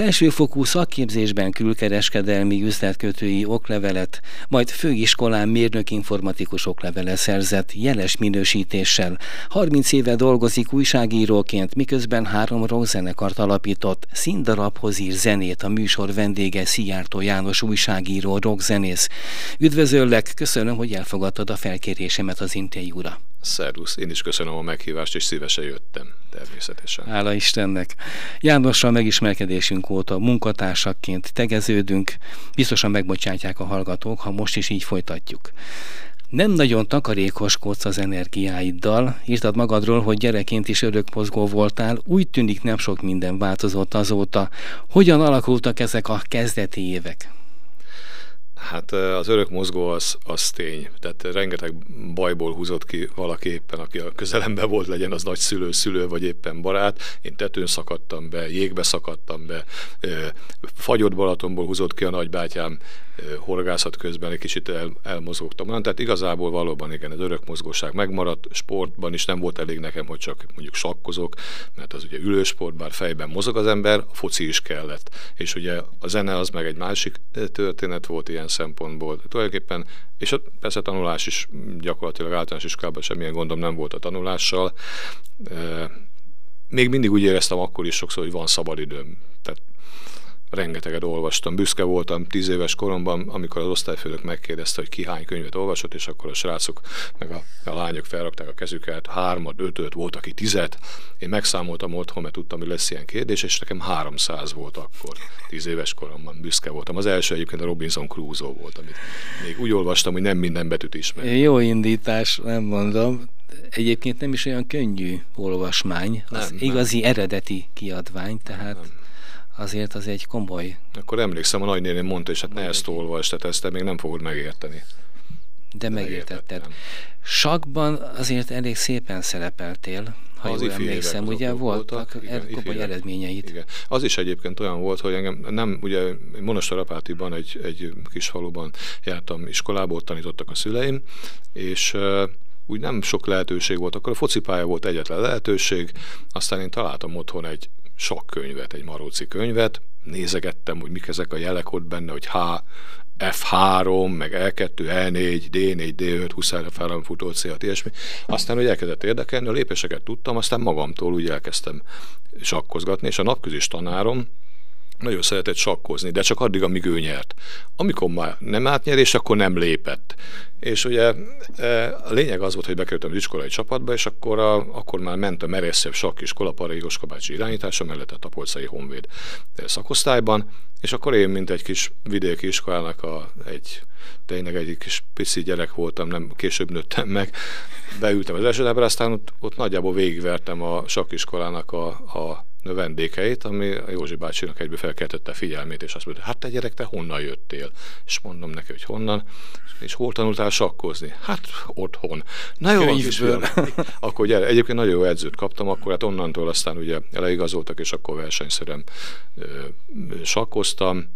Felsőfokú szakképzésben külkereskedelmi üzletkötői oklevelet, majd főiskolán mérnök informatikus oklevele szerzett jeles minősítéssel. 30 éve dolgozik újságíróként, miközben három rockzenekart alapított. Színdarabhoz ír zenét a műsor vendége Szijjártó János újságíró rockzenész. Üdvözöllek, köszönöm, hogy elfogadtad a felkérésemet az interjúra. Szervusz, én is köszönöm a meghívást, és szívesen jöttem, természetesen. Hála Istennek. Jánossal megismerkedésünk óta munkatársakként tegeződünk, biztosan megbocsátják a hallgatók, ha most is így folytatjuk. Nem nagyon takarékoskodsz az energiáiddal. Írtad magadról, hogy gyerekként is örökmozgó voltál. Úgy tűnik nem sok minden változott azóta. Hogyan alakultak ezek a kezdeti évek? Hát az örök mozgó az, az tény. Tehát rengeteg bajból húzott ki valaki éppen, aki a közelemben volt, legyen az nagyszülő, szülő vagy éppen barát. Én tetőn szakadtam be, jégbe szakadtam be, fagyott Balatonból húzott ki a nagybátyám, horgászat közben egy kicsit el, elmozogtam. Tehát igazából valóban igen, az örök mozgóság megmaradt, sportban is nem volt elég nekem, hogy csak mondjuk sakkozok, mert az ugye ülősport, bár fejben mozog az ember, a foci is kellett. És ugye a zene az meg egy másik történet volt ilyen szempontból. Tulajdonképpen, és persze tanulás is gyakorlatilag általános iskolában semmilyen gondom nem volt a tanulással. Még mindig úgy éreztem akkor is sokszor, hogy van szabadidőm. Rengeteget olvastam. Büszke voltam tíz éves koromban, amikor az osztályfőnök megkérdezte, hogy ki hány könyvet olvasott, és akkor a srácok meg a, a lányok felrakták a kezüket, hármat, ötöt, volt, aki tizet. Én megszámoltam otthon, mert tudtam, hogy lesz ilyen kérdés, és nekem 300 volt akkor, tíz éves koromban, büszke voltam. Az első egyébként a Robinson Crusoe volt, amit még úgy olvastam, hogy nem minden betűt ismer. Jó indítás, nem mondom egyébként nem is olyan könnyű olvasmány, az nem, igazi nem. eredeti kiadvány, tehát nem azért az egy komoly. Akkor emlékszem, a nagynéném mondta, és hát ne ezt olvas, tehát ezt te még nem fogod megérteni. De megértetted. Sakban azért elég szépen szerepeltél, ha az jól emlékszem, ugye voltak, voltak igen, komoly eredményeit. Igen. Az is egyébként olyan volt, hogy engem nem, ugye Monostorapátiban egy, egy kis faluban jártam iskolába, ott tanítottak a szüleim, és uh, úgy nem sok lehetőség volt, akkor a focipálya volt egyetlen lehetőség, aztán én találtam otthon egy sok könyvet, egy Maróci könyvet, nézegettem, hogy mik ezek a jelek ott benne, hogy H, F3, meg L2, L4, D4, D5, Huszára felem futó c ilyesmi. Aztán, hogy elkezdett érdekelni, a lépéseket tudtam, aztán magamtól úgy elkezdtem sakkozgatni, és a napközis tanárom, nagyon szeretett sakkozni, de csak addig, amíg ő nyert. Amikor már nem átnyerés, akkor nem lépett. És ugye e, a lényeg az volt, hogy bekerültem az iskolai csapatba, és akkor, a, akkor már ment a merészebb sakkiskola Parai Jóska bácsi irányítása mellett a Tapolcai Honvéd szakosztályban, és akkor én, mint egy kis vidéki iskolának a, egy tényleg egy kis pici gyerek voltam, nem később nőttem meg, beültem az elsődában, aztán ott, ott nagyjából végigvertem a sakkiskolának a, a növendékeit, ami a Józsi bácsinak egybe felkeltette a figyelmét, és azt mondta, hát te gyerek, te honnan jöttél? És mondom neki, hogy honnan, és hol tanultál sakkozni? Hát otthon. Na jó, kis akkor gyere, egyébként nagyon jó edzőt kaptam, akkor hát onnantól aztán ugye leigazoltak, és akkor versenyszerűen sakkoztam.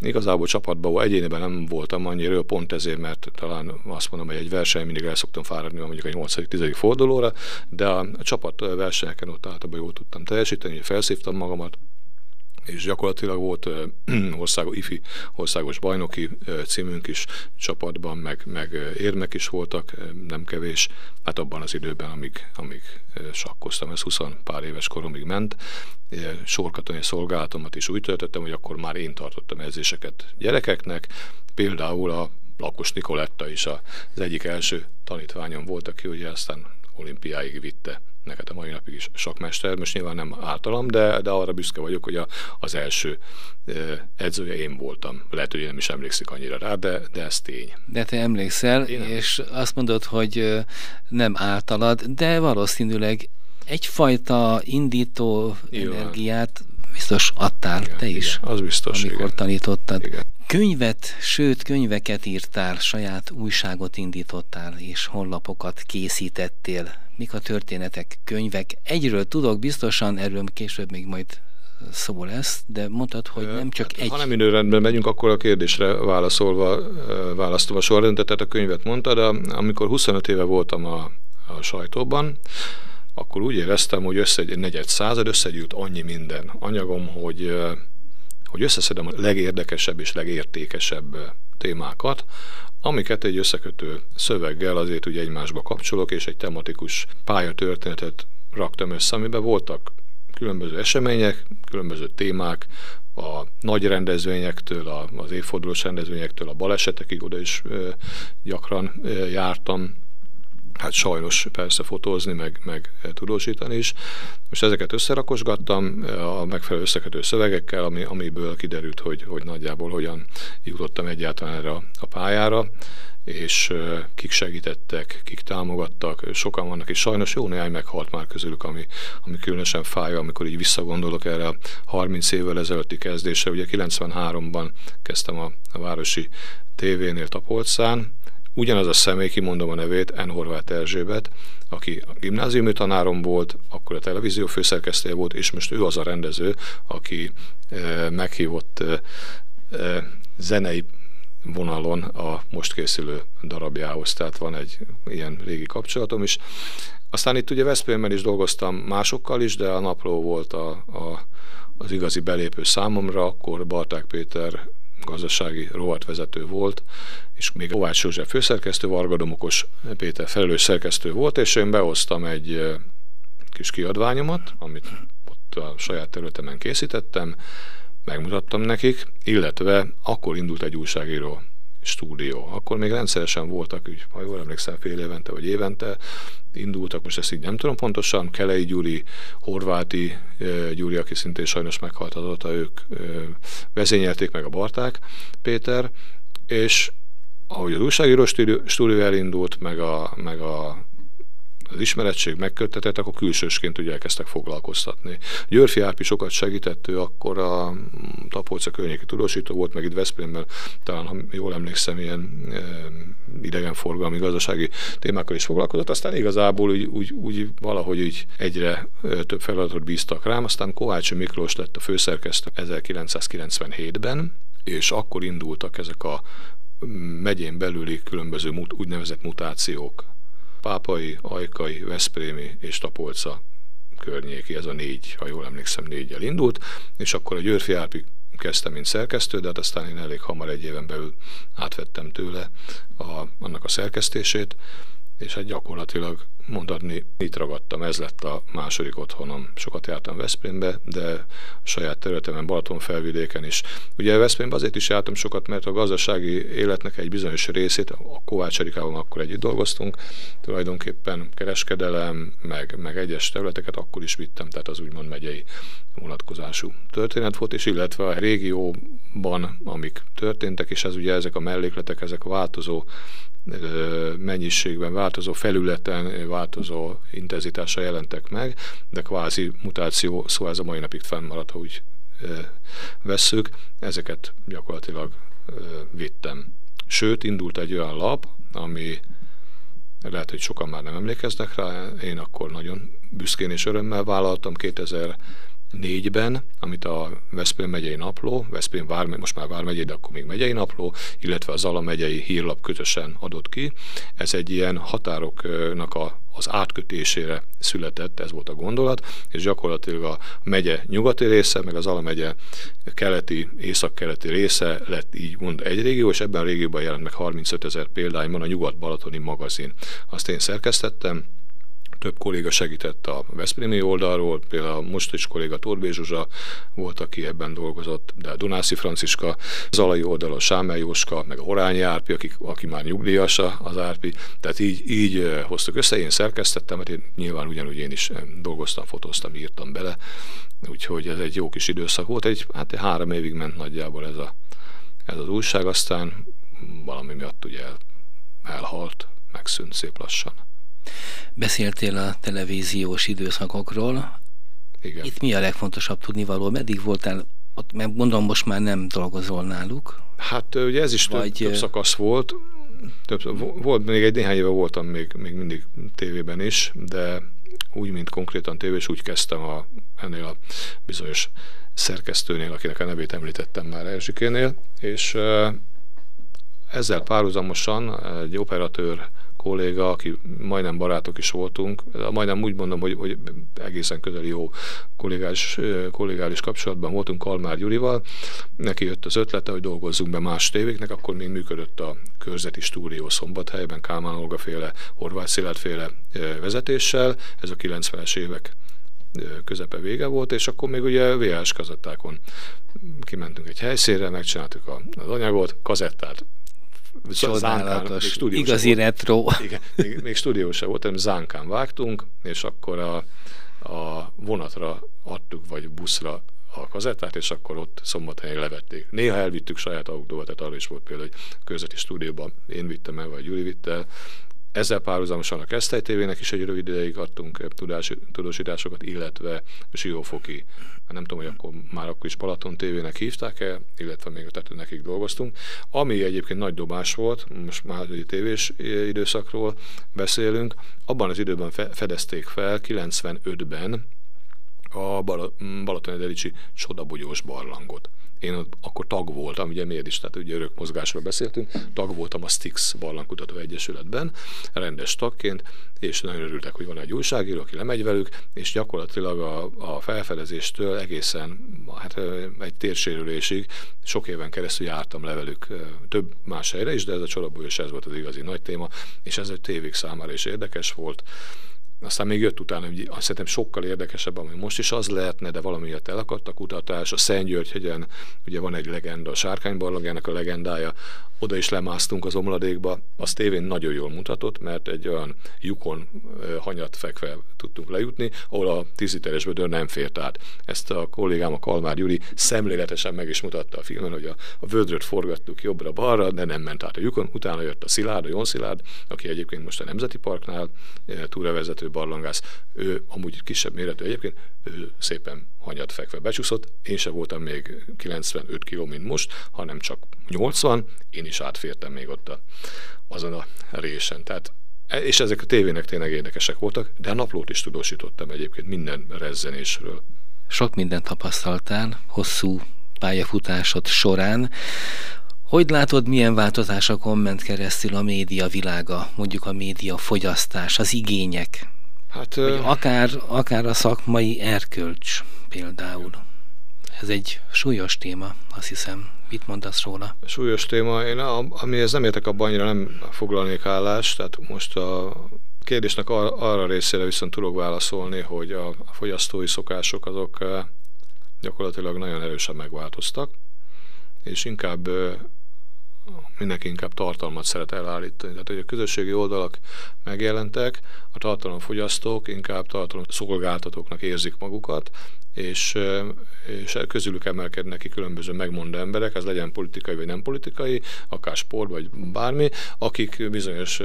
Igazából csapatban egyéniben nem voltam annyira, pont ezért, mert talán azt mondom, hogy egy verseny mindig el szoktam fáradni mondjuk egy 8.-10. fordulóra, de a csapat versenyeken ott általában jól tudtam teljesíteni, felszívtam magamat, és gyakorlatilag volt országos, ifi országos bajnoki címünk is csapatban, meg, meg érmek is voltak, nem kevés, hát abban az időben, amíg, amíg sakkoztam, ez 20 pár éves koromig ment, sorkatonai szolgálatomat is úgy töltöttem, hogy akkor már én tartottam edzéseket gyerekeknek, például a Lakos Nikoletta is az egyik első tanítványom volt, aki ugye aztán olimpiáig vitte neked a mai napig is sakmester, most nyilván nem általam, de, de arra büszke vagyok, hogy a, az első edzője én voltam. Lehet, hogy nem is emlékszik annyira rá, de, de ez tény. De te emlékszel, én és nem. azt mondod, hogy nem általad, de valószínűleg egyfajta indító igen. energiát biztos adtál igen, te is, igen, az biztos, amikor igen. tanítottad. Igen. Könyvet, sőt könyveket írtál, saját újságot indítottál, és honlapokat készítettél. Mik a történetek, könyvek? Egyről tudok biztosan, erről később még majd szó lesz, de mondtad, hogy nem csak hát, egy. Ha nem időrendben megyünk, akkor a kérdésre válaszolva választom a sorrendet, tehát a könyvet mondtad, de amikor 25 éve voltam a, a sajtóban, akkor úgy éreztem, hogy össze egy negyed század összegyűlt annyi minden anyagom, hogy hogy összeszedem a legérdekesebb és legértékesebb témákat, amiket egy összekötő szöveggel azért ugye egymásba kapcsolok, és egy tematikus pályatörténetet raktam össze, amiben voltak különböző események, különböző témák, a nagy rendezvényektől, az évfordulós rendezvényektől, a balesetekig oda is gyakran jártam, hát sajnos persze fotózni, meg, meg tudósítani is. Most ezeket összerakosgattam a megfelelő összekötő szövegekkel, ami, amiből kiderült, hogy, hogy nagyjából hogyan jutottam egyáltalán erre a pályára és kik segítettek, kik támogattak, sokan vannak, és sajnos jó néhány meghalt már közülük, ami, ami különösen fáj, amikor így visszagondolok erre a 30 évvel ezelőtti kezdésre. Ugye 93-ban kezdtem a, a városi tévénél Tapolcán, ugyanaz a személy, kimondom a nevét, N. Horváth Erzsébet, aki a gimnáziumi tanárom volt, akkor a televízió főszerkesztője volt, és most ő az a rendező, aki e, meghívott e, e, zenei vonalon a most készülő darabjához, tehát van egy ilyen régi kapcsolatom is. Aztán itt ugye Veszprémben is dolgoztam másokkal is, de a napló volt a, a, az igazi belépő számomra, akkor Barták Péter gazdasági rovatvezető volt, és még Kovács József főszerkesztő, Varga Domokos Péter felelős szerkesztő volt, és én behoztam egy kis kiadványomat, amit ott a saját területemen készítettem, megmutattam nekik, illetve akkor indult egy újságíró stúdió. Akkor még rendszeresen voltak, úgy, ha jól emlékszem, fél évente vagy évente indultak, most ezt így nem tudom pontosan, Kelei Gyuri, Horváti Gyuri, aki szintén sajnos meghalt azóta, ők vezényelték meg a Barták Péter, és ahogy az újságíró stúdió elindult, meg a, meg a az ismeretség megköttetett, akkor külsősként ugye elkezdtek foglalkoztatni. Györfi Árpi sokat segített, ő akkor a Tapolca környéki tudósító volt, meg itt Veszprémben, talán, ha jól emlékszem, ilyen e, idegenforgalmi, gazdasági témákkal is foglalkozott, aztán igazából úgy, úgy, úgy valahogy úgy egyre több feladatot bíztak rám, aztán Kovács Miklós lett a főszerkesztő 1997-ben, és akkor indultak ezek a megyén belüli különböző úgynevezett mutációk. Pápai, Ajkai, Veszprémi és Tapolca környéki, ez a négy, ha jól emlékszem, négyel indult, és akkor a Györfi Árpi kezdtem, mint szerkesztő, de hát aztán én elég hamar egy éven belül átvettem tőle a, annak a szerkesztését, és hát gyakorlatilag mondhatni, itt ragadtam, ez lett a második otthonom. Sokat jártam Veszprémbe, de a saját területemen, Balaton felvidéken is. Ugye Veszprémbe azért is jártam sokat, mert a gazdasági életnek egy bizonyos részét, a Kovács Erikával akkor együtt dolgoztunk, tulajdonképpen kereskedelem, meg, meg egyes területeket akkor is vittem, tehát az úgymond megyei vonatkozású történet volt, és illetve a régióban, amik történtek, és ez ugye ezek a mellékletek, ezek változó mennyiségben, változó felületen, változó intenzitással jelentek meg, de kvázi mutáció, szóval ez a mai napig fennmaradt, ha úgy vesszük, ezeket gyakorlatilag vittem. Sőt, indult egy olyan lap, ami lehet, hogy sokan már nem emlékeznek rá, én akkor nagyon büszkén és örömmel vállaltam 2000 négyben, amit a Veszprém megyei napló, Veszprém vár, most már vármegyei, de akkor még megyei napló, illetve a Zala megyei hírlap kötösen adott ki. Ez egy ilyen határoknak a, az átkötésére született, ez volt a gondolat, és gyakorlatilag a megye nyugati része, meg az Zala megye keleti, észak-keleti része lett így mond egy régió, és ebben a régióban jelent meg 35 ezer példányban a Nyugat-Balatoni magazin. Azt én szerkesztettem, több kolléga segített a Veszprémi oldalról, például most is kolléga Torbé Zsuzsa volt, aki ebben dolgozott, de Dunászi Franciska, Zalai oldalon Sámel Jóska, meg a Horányi Árpi, aki, aki már nyugdíjas az Árpi, tehát így, így hoztuk össze, én szerkesztettem, mert én nyilván ugyanúgy én is dolgoztam, fotóztam, írtam bele, úgyhogy ez egy jó kis időszak volt, egy, hát egy három évig ment nagyjából ez, a, ez az újság, aztán valami miatt ugye el, elhalt, megszűnt szép lassan. Beszéltél a televíziós időszakokról. Igen. Itt mi a legfontosabb tudnivaló? Meddig voltál ott, mert mondom, most már nem dolgozol náluk? Hát ugye ez is Vagy... több, több szakasz volt. Több, volt, még egy néhány éve voltam még, még mindig tévében is, de úgy, mint konkrétan tévés, úgy kezdtem a, ennél a bizonyos szerkesztőnél, akinek a nevét említettem már Erzsikénél, és ezzel párhuzamosan egy operatőr kolléga, aki majdnem barátok is voltunk, majdnem úgy mondom, hogy, hogy egészen közeli jó kollégás, kollégális kapcsolatban voltunk Kalmár Gyurival, neki jött az ötlete, hogy dolgozzunk be más tévéknek, akkor még működött a körzeti stúdió Szombathelyben, Kálmán Olga féle, Horváth Szilárd féle vezetéssel, ez a 90-es évek közepe vége volt, és akkor még ugye VHS kazettákon kimentünk egy helyszínre, megcsináltuk az anyagot, kazettát Csodálatos, igazi volt. retro. Igen, még, még stúdió sem volt, hanem zánkán vágtunk, és akkor a, a vonatra adtuk, vagy buszra a kazettát, és akkor ott szombathelyen levették. Néha elvittük saját autóval, tehát arra is volt például, hogy közötti stúdióban én vittem el, vagy Gyuri vitte el, ezzel párhuzamosan a Keszthely TV-nek is egy rövid ideig adtunk tudás, tudósításokat, illetve Siófoki, hát nem tudom, hogy akkor már akkor is Balaton TV-nek hívták-e, illetve még tehát nekik dolgoztunk. Ami egyébként nagy dobás volt, most már egy tévés időszakról beszélünk, abban az időben fedezték fel, 95-ben a Balaton-Edelici csodabogyós barlangot. Én ott akkor tag voltam, ugye miért is, tehát ugye örök mozgásról beszéltünk, tag voltam a Stix Barlangkutató Egyesületben, rendes tagként, és nagyon örültek, hogy van egy újságíró, aki lemegy velük, és gyakorlatilag a, a felfedezéstől egészen hát, egy térsérülésig sok éven keresztül jártam le velük több más helyre is, de ez a csodabolyos ez volt az igazi nagy téma, és ez egy tévék számára is érdekes volt. Aztán még jött utána, hogy azt szerintem sokkal érdekesebb, ami most is az lehetne, de valamiért elakadt a kutatás. A Szentgyörgy-hegyen ugye van egy legenda, a Sárkánybarlangjának a legendája, oda is lemásztunk az omladékba, az tévén nagyon jól mutatott, mert egy olyan lyukon hanyat fekve tudtunk lejutni, ahol a tíziteres vödör nem fért át. Ezt a kollégám, a Kalmár Gyuri szemléletesen meg is mutatta a filmen, hogy a, a vödröt forgattuk jobbra-balra, de nem ment át a lyukon. Utána jött a Szilárd, a Jon Szilárd, aki egyébként most a Nemzeti Parknál túravezető barlangász. Ő amúgy kisebb méretű egyébként, ő szépen hanyat fekve becsúszott. Én sem voltam még 95 kg, mint most, hanem csak 80. Én is átfértem még ott a, azon a résen. Tehát e, és ezek a tévének tényleg érdekesek voltak, de a naplót is tudósítottam egyébként minden rezzenésről. Sok mindent tapasztaltál, hosszú pályafutásod során. Hogy látod, milyen változásokon ment keresztül a média világa, mondjuk a média fogyasztás, az igények? Hát, Vagy akár, akár a szakmai erkölcs például. Ez egy súlyos téma, azt hiszem. Mit mondasz róla? Súlyos téma. Én amihez nem értek abban annyira nem foglalnék állást, tehát most a kérdésnek ar- arra részére viszont tudok válaszolni, hogy a fogyasztói szokások azok gyakorlatilag nagyon erősen megváltoztak, és inkább mindenki inkább tartalmat szeret elállítani. Tehát, hogy a közösségi oldalak megjelentek, a tartalomfogyasztók inkább tartalom szolgáltatóknak érzik magukat, és, és közülük emelkednek ki különböző megmondó emberek, ez legyen politikai vagy nem politikai, akár sport vagy bármi, akik bizonyos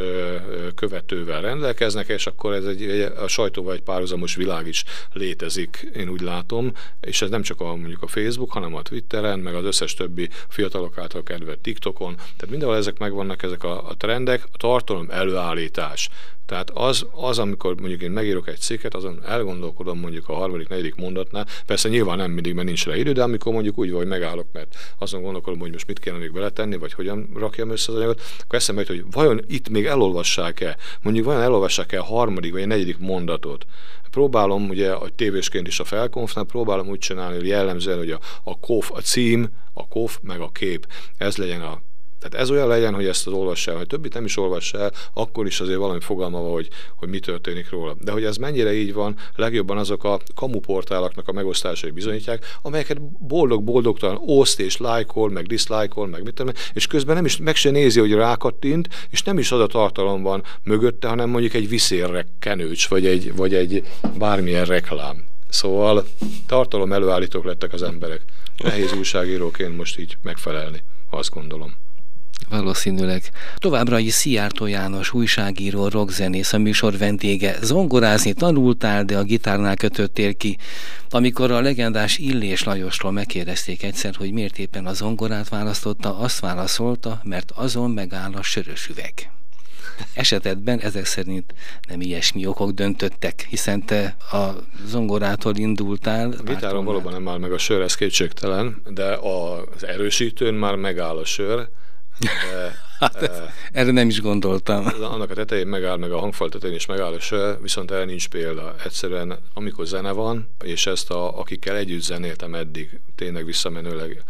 követővel rendelkeznek, és akkor ez egy, a sajtóval egy párhuzamos világ is létezik, én úgy látom, és ez nem csak a, mondjuk a Facebook, hanem a Twitteren, meg az összes többi fiatalok által kedvelt TikTokon, tehát mindenhol ezek megvannak, ezek a, a trendek, a tartalom előállítás. Tehát az, az, amikor mondjuk én megírok egy cikket, azon elgondolkodom mondjuk a harmadik, negyedik mondatnál, persze nyilván nem mindig, mert nincs rá idő, de amikor mondjuk úgy vagy megállok, mert azon gondolkodom, hogy most mit kéne még beletenni, vagy hogyan rakjam össze az anyagot, akkor eszembe jut, hogy vajon itt még elolvassák-e, mondjuk vajon elolvassák-e a harmadik vagy a negyedik mondatot. Próbálom ugye a tévésként is a felkonfnál, próbálom úgy csinálni, hogy jellemzően, hogy a, a kof, a cím, a kof, meg a kép, ez legyen a tehát ez olyan legyen, hogy ezt az olvassa el, hogy többit nem is olvassa el, akkor is azért valami fogalma van, hogy, hogy mi történik róla. De hogy ez mennyire így van, legjobban azok a kamuportálaknak a megosztásai bizonyítják, amelyeket boldog-boldogtalan oszt és lájkol, meg diszlájkol, meg mit tudom, és közben nem is meg se nézi, hogy rákattint, és nem is az a tartalom van mögötte, hanem mondjuk egy viszérre kenőcs, vagy egy, vagy egy bármilyen reklám. Szóval tartalom előállítók lettek az emberek. Nehéz újságíróként most így megfelelni, azt gondolom. Valószínűleg. Továbbra is Szijjártó János, újságíró, rockzenész, a műsor vendége. Zongorázni tanultál, de a gitárnál kötöttél ki. Amikor a legendás Illés Lajosról megkérdezték egyszer, hogy miért éppen a zongorát választotta, azt válaszolta, mert azon megáll a sörös üveg. Esetedben ezek szerint nem ilyesmi okok döntöttek, hiszen te a zongorától indultál. A gitáron valóban nem áll meg a sör, ez kétségtelen, de az erősítőn már megáll a sör, Hát, e, erre nem is gondoltam. Annak a tetején megáll, meg a hangfal tetején is megáll, és viszont erre nincs példa. Egyszerűen, amikor zene van, és ezt a, akikkel együtt zenéltem eddig, tényleg visszamenőleg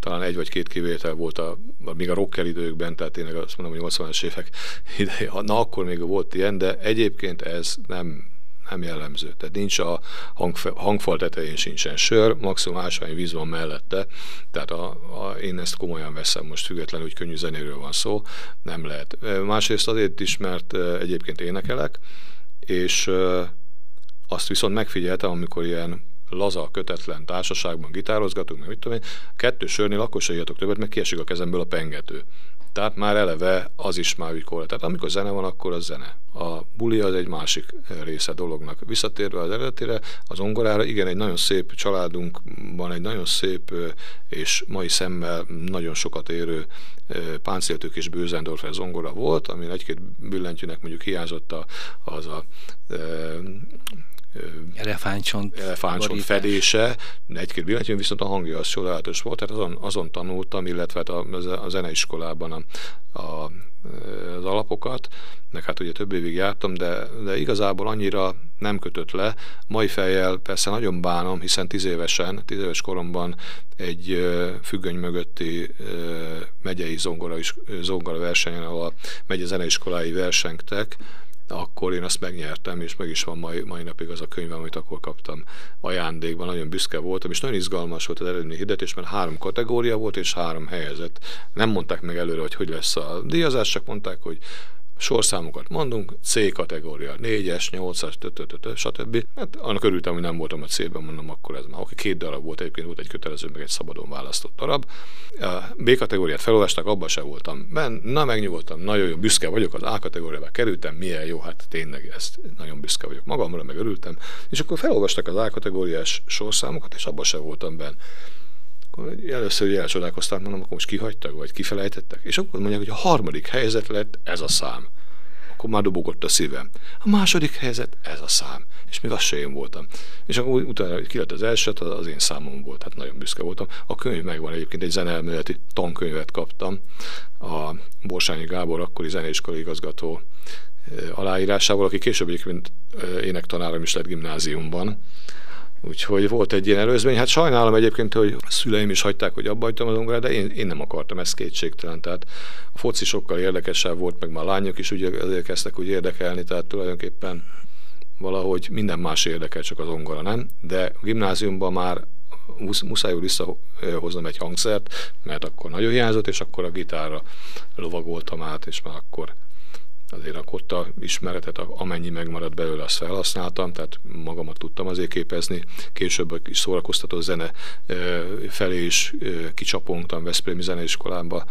talán egy vagy két kivétel volt a, még a rocker időkben, tehát tényleg azt mondom, hogy 80-as évek ideje, na akkor még volt ilyen, de egyébként ez nem, nem jellemző. Tehát nincs a hangfe, hangfal tetején sincsen sör, maximum ásvány víz van mellette, tehát a, a, én ezt komolyan veszem most függetlenül, hogy könnyű zenéről van szó, nem lehet. Másrészt azért is, mert egyébként énekelek, és azt viszont megfigyeltem, amikor ilyen laza, kötetlen társaságban gitározgatunk, meg mit tudom én, kettő sörnél akkor se többet, meg kiesik a kezemből a pengető. Tehát már eleve az is már úgy Tehát amikor zene van, akkor az zene. A buli az egy másik része dolognak. Visszatérve az eredetére, az ongorára, igen, egy nagyon szép családunkban, egy nagyon szép és mai szemmel nagyon sokat érő páncéltők és Bőzendorfer zongora volt, ami egy-két billentyűnek mondjuk hiányzott az a elefántcsont, elefántcsont fedése, egy-két billentyűn, viszont a hangja az csodálatos volt, tehát azon, azon tanultam, illetve hát a, a zeneiskolában a, a, az alapokat, meg hát ugye több évig jártam, de, de igazából annyira nem kötött le. Mai fejjel persze nagyon bánom, hiszen tíz évesen, tíz éves koromban egy függöny mögötti megyei zongora, zongora versenyen, ahol a megye zeneiskolái versengtek, akkor én azt megnyertem, és meg is van mai, mai napig az a könyv, amit akkor kaptam ajándékban. Nagyon büszke voltam, és nagyon izgalmas volt az eredmény hirdetés, mert három kategória volt, és három helyezett. Nem mondták meg előre, hogy hogy lesz a díjazás, csak mondták, hogy sorszámokat mondunk, C kategória, 4-es, 8-as, stb. Hát annak örültem, hogy nem voltam a C-ben, mondom, akkor ez már. Oké, két darab volt, egyébként volt egy kötelező, meg egy szabadon választott darab. A B kategóriát felolvastak, abban se voltam ben, na megnyugodtam, nagyon jó, büszke vagyok, az A kategóriába kerültem, milyen jó, hát tényleg ezt nagyon büszke vagyok magamra, meg örültem. És akkor felolvastak az A kategóriás sorszámokat, és abban se voltam benne akkor először elcsodálkoztam, mondom, akkor most kihagytak, vagy kifelejtettek? És akkor mondják, hogy a harmadik helyzet lett ez a szám. Akkor már dobogott a szívem. A második helyzet ez a szám. És még az se én voltam. És akkor utána ki lett az első, az én számom volt. Hát nagyon büszke voltam. A könyv megvan egyébként, egy zeneelméleti tankönyvet kaptam. A Borsányi Gábor, akkori zeneiskolai igazgató aláírásával, aki később egyébként énektanárom is lett gimnáziumban Úgyhogy volt egy ilyen előzmény. Hát sajnálom egyébként, hogy a szüleim is hagyták, hogy abba hagytam az ongorát, de én, én nem akartam, ez kétségtelen. Tehát a foci sokkal érdekesebb volt, meg már lányok is ugye ezért kezdtek úgy érdekelni, tehát tulajdonképpen valahogy minden más érdekel, csak az ongora nem. De a gimnáziumban már muszáj visszahoznom egy hangszert, mert akkor nagyon hiányzott, és akkor a gitárra lovagoltam át, és már akkor azért akkor a ismeretet, amennyi megmaradt belőle, azt felhasználtam, tehát magamat tudtam azért képezni. Később a kis szórakoztató zene felé is kicsapongtam, Veszprémi Zeneiskolába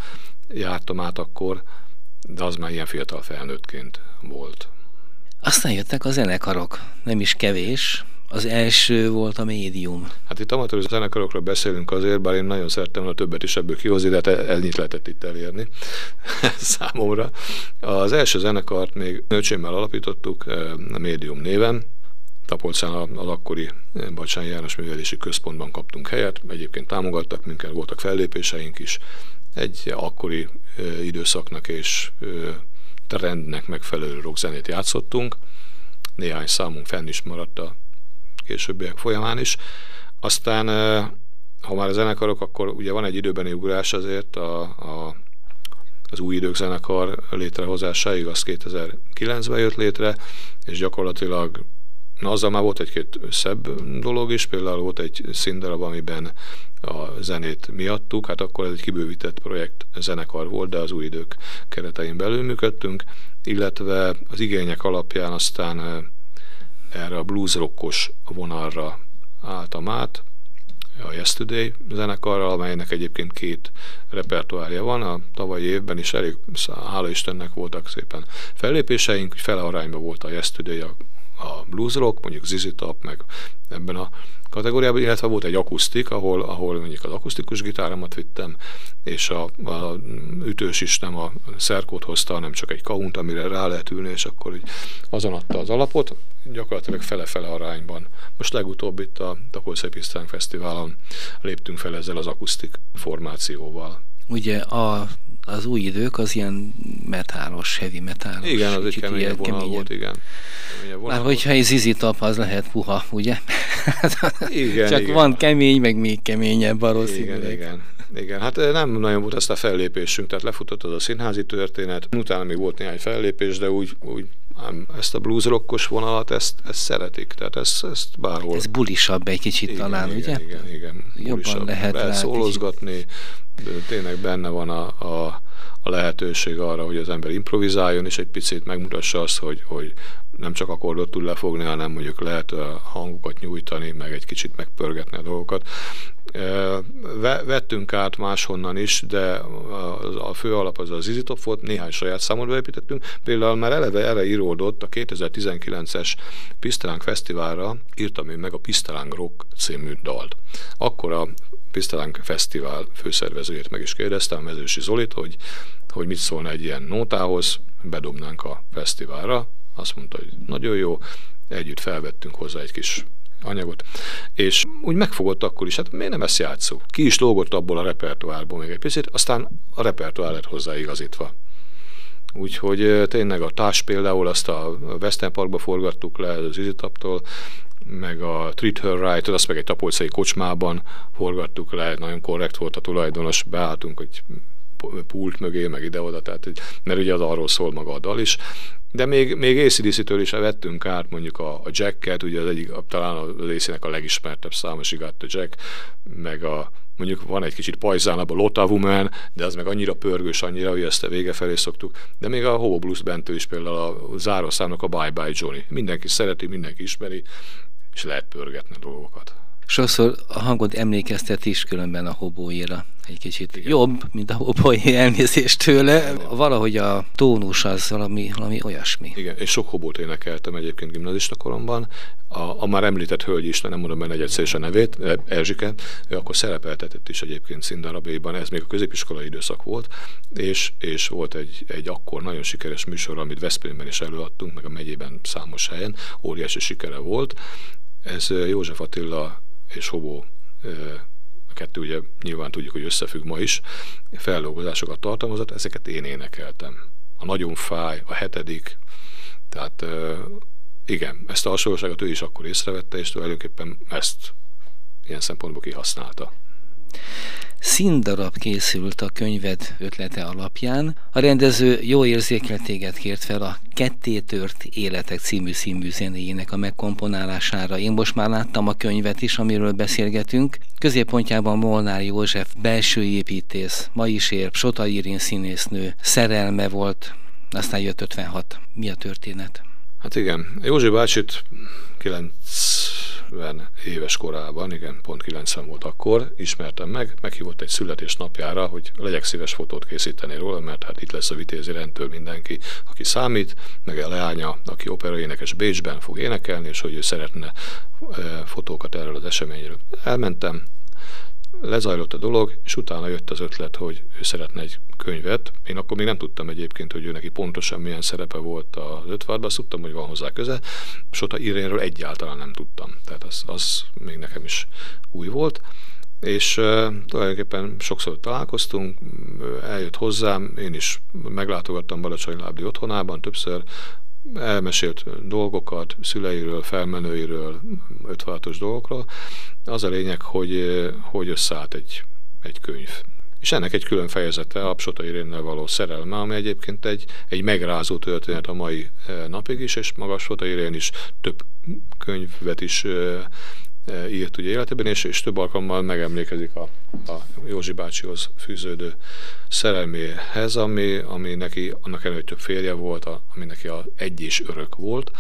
jártam át akkor, de az már ilyen fiatal felnőttként volt. Aztán jöttek a zenekarok, nem is kevés, az első volt a médium. Hát itt amatőr zenekarokról beszélünk azért, bár én nagyon szerettem volna többet is ebből kihozni, de hát ennyit lehetett itt elérni számomra. Az első zenekart még nőcsémmel alapítottuk, eh, a médium néven, Tapolcán az akkori eh, Bacsányi János Művelési Központban kaptunk helyet, egyébként támogattak minket, voltak fellépéseink is. Egy akkori ö, időszaknak és ö, trendnek megfelelő rockzenét játszottunk. Néhány számunk fenn is maradt a későbbiek folyamán is. Aztán, ha már a zenekarok, akkor ugye van egy időbeni ugrás azért a, a az új idők zenekar létrehozásáig, az 2009-ben jött létre, és gyakorlatilag Na, azzal már volt egy-két szebb dolog is, például volt egy színdarab, amiben a zenét miattuk, hát akkor ez egy kibővített projekt zenekar volt, de az új idők keretein belül működtünk, illetve az igények alapján aztán erre a blues rockos vonalra álltam át, a Yesterday zenekarral, amelynek egyébként két repertoárja van. A tavalyi évben is elég, hála Istennek voltak szépen fellépéseink, fele arányban volt a Yesterday a, a blues rock, mondjuk ZZ Top, meg ebben a kategóriában, illetve volt egy akusztik, ahol, ahol mondjuk az akusztikus gitáromat vittem, és a, a ütős is nem a szerkót hozta, hanem csak egy kaunt, amire rá lehet ülni, és akkor így azon adta az alapot, gyakorlatilag fele-fele arányban. Most legutóbb itt a Tapolszépisztán Fesztiválon léptünk fel ezzel az akusztik formációval. Ugye a az új idők az ilyen metálos, heavy metálos. Igen, az egy keményebb vonal keményebb. volt, igen. Már hogyha egy zizitap, az lehet puha, ugye? Igen, Csak igen. van kemény, meg még keményebb valószínűleg. Igen, igen. Igen, hát eh, nem nagyon volt ezt a fellépésünk, tehát lefutott az a színházi történet, utána még volt néhány fellépés, de úgy, úgy ezt a blues rockos vonalat, ezt, ezt szeretik, tehát ezt, ezt bárhol. Ez bulisabb egy kicsit igen, talán, igen, ugye? Igen, igen, Jobban bulisabb. lehet rá szólozgatni, tényleg benne van a, a, a lehetőség arra, hogy az ember improvizáljon, és egy picit megmutassa azt, hogy, hogy nem csak akkordot tud lefogni, hanem mondjuk lehet a hangokat nyújtani, meg egy kicsit megpörgetni a dolgokat. Vettünk át máshonnan is, de a fő alap az az Izitop volt, néhány saját számot beépítettünk. Például már eleve erre íródott a 2019-es Pisztelánk Fesztiválra, írtam én meg a Pisztelánk Rock című dalt. Akkor a Pisztelánk Fesztivál főszervezőjét meg is kérdeztem, Mezősi Zolit, hogy, hogy mit szólna egy ilyen nótához, bedobnánk a fesztiválra. Azt mondta, hogy nagyon jó, együtt felvettünk hozzá egy kis anyagot, és úgy megfogott akkor is, hát miért nem ezt játszó? Ki is lógott abból a repertoárból még egy picit, aztán a repertoár lett hozzáigazítva. Úgyhogy tényleg a társ például azt a Western Parkba forgattuk le az Izitaptól, meg a Treat Her Right, azt meg egy tapolcai kocsmában forgattuk le, nagyon korrekt volt a tulajdonos, beálltunk, hogy pult mögé, meg ide-oda, tehát, mert ugye az arról szól maga a dal is. De még, még ACDC-től is vettünk át mondjuk a, a Jacket, ugye az egyik, talán a részének a legismertebb száma, She Jack, meg a mondjuk van egy kicsit pajzánabb a Lotta Woman, de az meg annyira pörgős, annyira, hogy ezt a vége felé szoktuk. De még a Hobo Blues bentől is például a zárószámnak a Bye Bye Johnny. Mindenki szereti, mindenki ismeri, és lehet pörgetni dolgokat. Sokszor a hangod emlékeztet is különben a hobóira. Egy kicsit Igen. jobb, mint a hobói elnézést tőle. Igen. Valahogy a tónus az valami, valami olyasmi. Igen, és sok hobót énekeltem egyébként gimnazista koromban. A, a már említett hölgy is, nem mondom benne egyszer is a nevét, Erzsike, ő akkor szerepeltetett is egyébként színdarabéban, ez még a középiskolai időszak volt, és, és volt egy, egy akkor nagyon sikeres műsor, amit Veszprémben is előadtunk, meg a megyében számos helyen, óriási sikere volt. Ez József Attila és Hobó a kettő ugye nyilván tudjuk, hogy összefügg ma is, feldolgozásokat tartalmazott, ezeket én énekeltem. A Nagyon fáj, a hetedik, tehát igen, ezt a hasonlóságot ő is akkor észrevette, és tulajdonképpen ezt ilyen szempontból kihasználta színdarab készült a könyved ötlete alapján. A rendező jó érzékletéget kért fel a Kettétört Életek című színmű zenéjének a megkomponálására. Én most már láttam a könyvet is, amiről beszélgetünk. Középpontjában Molnár József belső építész, ma is ér, Sota Irin színésznő, szerelme volt, aztán jött 56. Mi a történet? Hát igen, Józsi bácsit 9 90 éves korában, igen, pont 90 volt akkor, ismertem meg, meghívott egy születésnapjára, hogy legyek szíves fotót készíteni róla, mert hát itt lesz a vitézi rendtől mindenki, aki számít, meg a leánya, aki operaénekes Bécsben fog énekelni, és hogy ő szeretne fotókat erről az eseményről. Elmentem, lezajlott a dolog, és utána jött az ötlet, hogy ő szeretne egy könyvet. Én akkor még nem tudtam egyébként, hogy ő neki pontosan milyen szerepe volt az ötvárban, azt tudtam, hogy van hozzá köze. Sota Irénről egyáltalán nem tudtam, tehát az, az még nekem is új volt. És uh, tulajdonképpen sokszor találkoztunk, eljött hozzám, én is meglátogattam Balacsony Lábdi otthonában többször, elmesélt dolgokat szüleiről, felmenőiről, ötvállatos dolgokról. Az a lényeg, hogy, hogy összeállt egy, egy könyv. És ennek egy külön fejezete a Psota Irénnel való szerelme, ami egyébként egy, egy megrázó történet a mai eh, napig is, és maga Psota Irén is több könyvet is eh, írt ugye életében, és, és több alkalommal megemlékezik a, a Józsi bácsihoz fűződő szerelméhez, ami, ami neki annak hogy több férje volt, a, ami neki a egy és örök volt.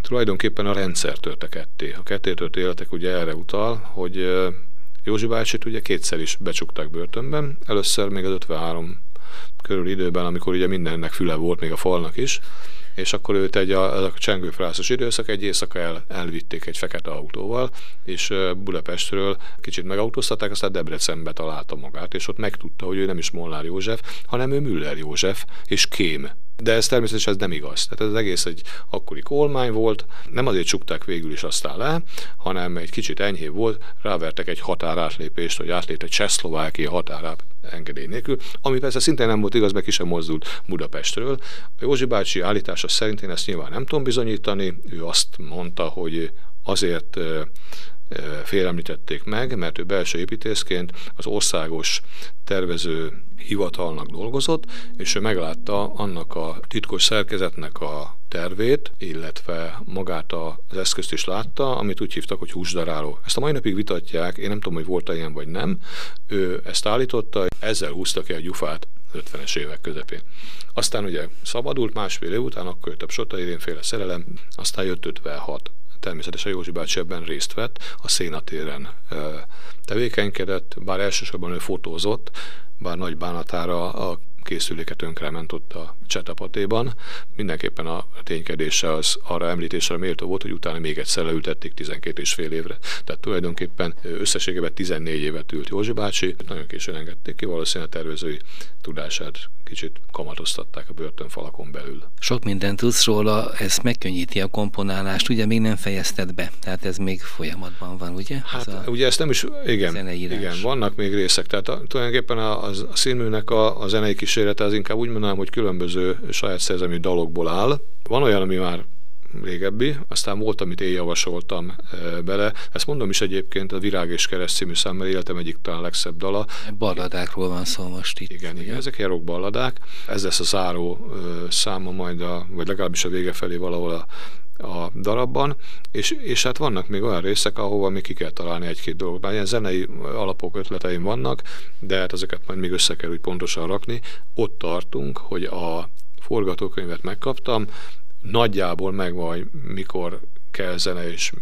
Tulajdonképpen a rendszer törte ketté. A ketté tört életek ugye erre utal, hogy e, Józsi bácsit ugye kétszer is becsukták börtönben, először még az 53 körül időben, amikor ugye mindennek füle volt, még a falnak is, és akkor őt egy a, a csengőfrászos időszak egy éjszaka el, elvitték egy fekete autóval, és Budapestről kicsit megautóztatták, aztán Debrecenbe találta magát, és ott megtudta, hogy ő nem is Molnár József, hanem ő Müller József, és Kém. De ez természetesen ez nem igaz. Tehát ez egész egy akkori kolmány volt, nem azért csukták végül is aztán le, hanem egy kicsit enyhébb volt, rávertek egy határátlépést, hogy átlépte Csehszlovákia határát engedély nélkül, ami persze szintén nem volt igaz, mert ki sem mozdult Budapestről. A Józsi bácsi állítása szerint én ezt nyilván nem tudom bizonyítani, ő azt mondta, hogy azért félemlítették meg, mert ő belső építészként az országos tervező hivatalnak dolgozott, és ő meglátta annak a titkos szerkezetnek a tervét, illetve magát az eszközt is látta, amit úgy hívtak, hogy húsdaráló. Ezt a mai napig vitatják, én nem tudom, hogy volt-e ilyen vagy nem. Ő ezt állította, ezzel húzta ki a gyufát 50-es évek közepén. Aztán ugye szabadult másfél év után, akkor jött a Sota féle szerelem, aztán jött 56 természetesen Józsi bácsi ebben részt vett, a szénatéren tevékenykedett, bár elsősorban ő fotózott, bár nagy bánatára a készüléket ment ott a csetapatéban. Mindenképpen a ténykedése az arra említésre méltó volt, hogy utána még egyszer leültették 12 és fél évre. Tehát tulajdonképpen összességében 14 évet ült Józsi bácsi, nagyon későn engedték ki, valószínűleg a tervezői tudását kicsit kamatoztatták a börtönfalakon belül. Sok mindent tudsz róla, ez megkönnyíti a komponálást, ugye még nem fejezted be, tehát ez még folyamatban van, ugye? Hát ez ugye ezt nem is, igen, igen, vannak még részek, tehát a, tulajdonképpen a, a, a színműnek a, a zenei kísérlete az inkább úgy mondanám, hogy különböző saját szerzemű dalokból áll. Van olyan, ami már régebbi, aztán volt, amit én javasoltam e, bele. Ezt mondom is egyébként, a Virág és Kereszt című szám, mert életem egyik talán legszebb dala. Balladákról van szó most itt. Igen, igen, ezek ilyen balladák. Ez lesz a záró e, száma majd, a, vagy legalábbis a vége felé valahol a, a darabban, és, és hát vannak még olyan részek, ahova még ki kell találni egy-két dolgot. Bár ilyen zenei alapok, ötleteim vannak, de hát ezeket majd még össze kell úgy pontosan rakni. Ott tartunk, hogy a forgatókönyvet megkaptam, nagyjából megvan, mikor kell zene, és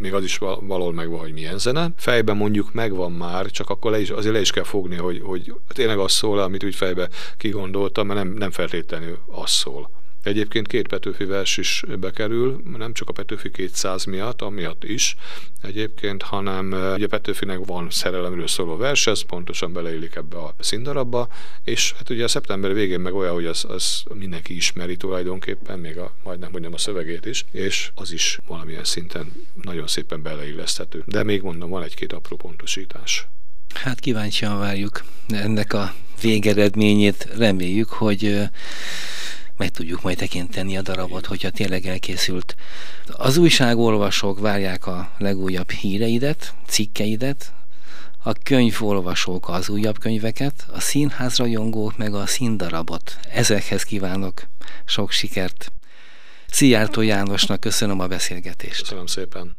még az is valahol megvan, hogy milyen zene. Fejben mondjuk megvan már, csak akkor le is, azért le is kell fogni, hogy, hogy tényleg az szól, amit úgy fejbe kigondoltam, mert nem, nem feltétlenül az szól. Egyébként két Petőfi vers is bekerül, nem csak a Petőfi 200 miatt, amiatt is egyébként, hanem ugye Petőfinek van szerelemről szóló vers, ez pontosan beleillik ebbe a színdarabba, és hát ugye a szeptember végén meg olyan, hogy az, az mindenki ismeri tulajdonképpen, még a, majdnem, nem a szövegét is, és az is valamilyen szinten nagyon szépen beleilleszthető. De még mondom, van egy-két apró pontosítás. Hát kíváncsian várjuk ennek a végeredményét. Reméljük, hogy meg tudjuk majd tekinteni a darabot, hogyha tényleg elkészült. Az újságolvasók várják a legújabb híreidet, cikkeidet, a könyvolvasók az újabb könyveket, a színházrajongók meg a színdarabot. Ezekhez kívánok sok sikert. Szijjártó Jánosnak köszönöm a beszélgetést. Köszönöm szépen.